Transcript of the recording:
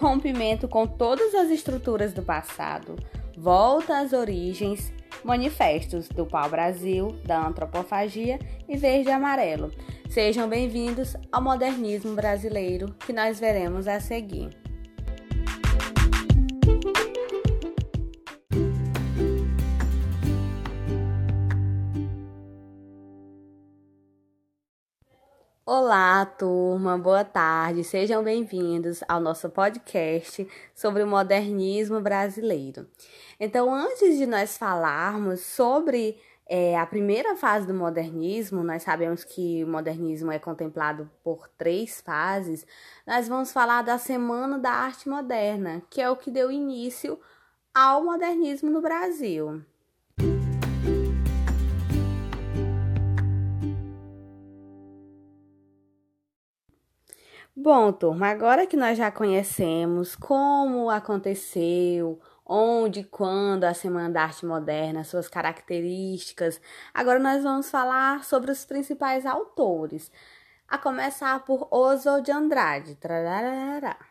rompimento com todas as estruturas do passado, volta às origens, manifestos do pau-brasil, da antropofagia e verde e amarelo. Sejam bem-vindos ao modernismo brasileiro que nós veremos a seguir. Olá, turma, boa tarde, sejam bem-vindos ao nosso podcast sobre o modernismo brasileiro. Então, antes de nós falarmos sobre é, a primeira fase do modernismo, nós sabemos que o modernismo é contemplado por três fases, nós vamos falar da Semana da Arte Moderna, que é o que deu início ao modernismo no Brasil. Bom, turma, agora que nós já conhecemos como aconteceu, onde, quando a Semana da Arte Moderna, suas características, agora nós vamos falar sobre os principais autores, a começar por Oswald de Andrade. Trararara.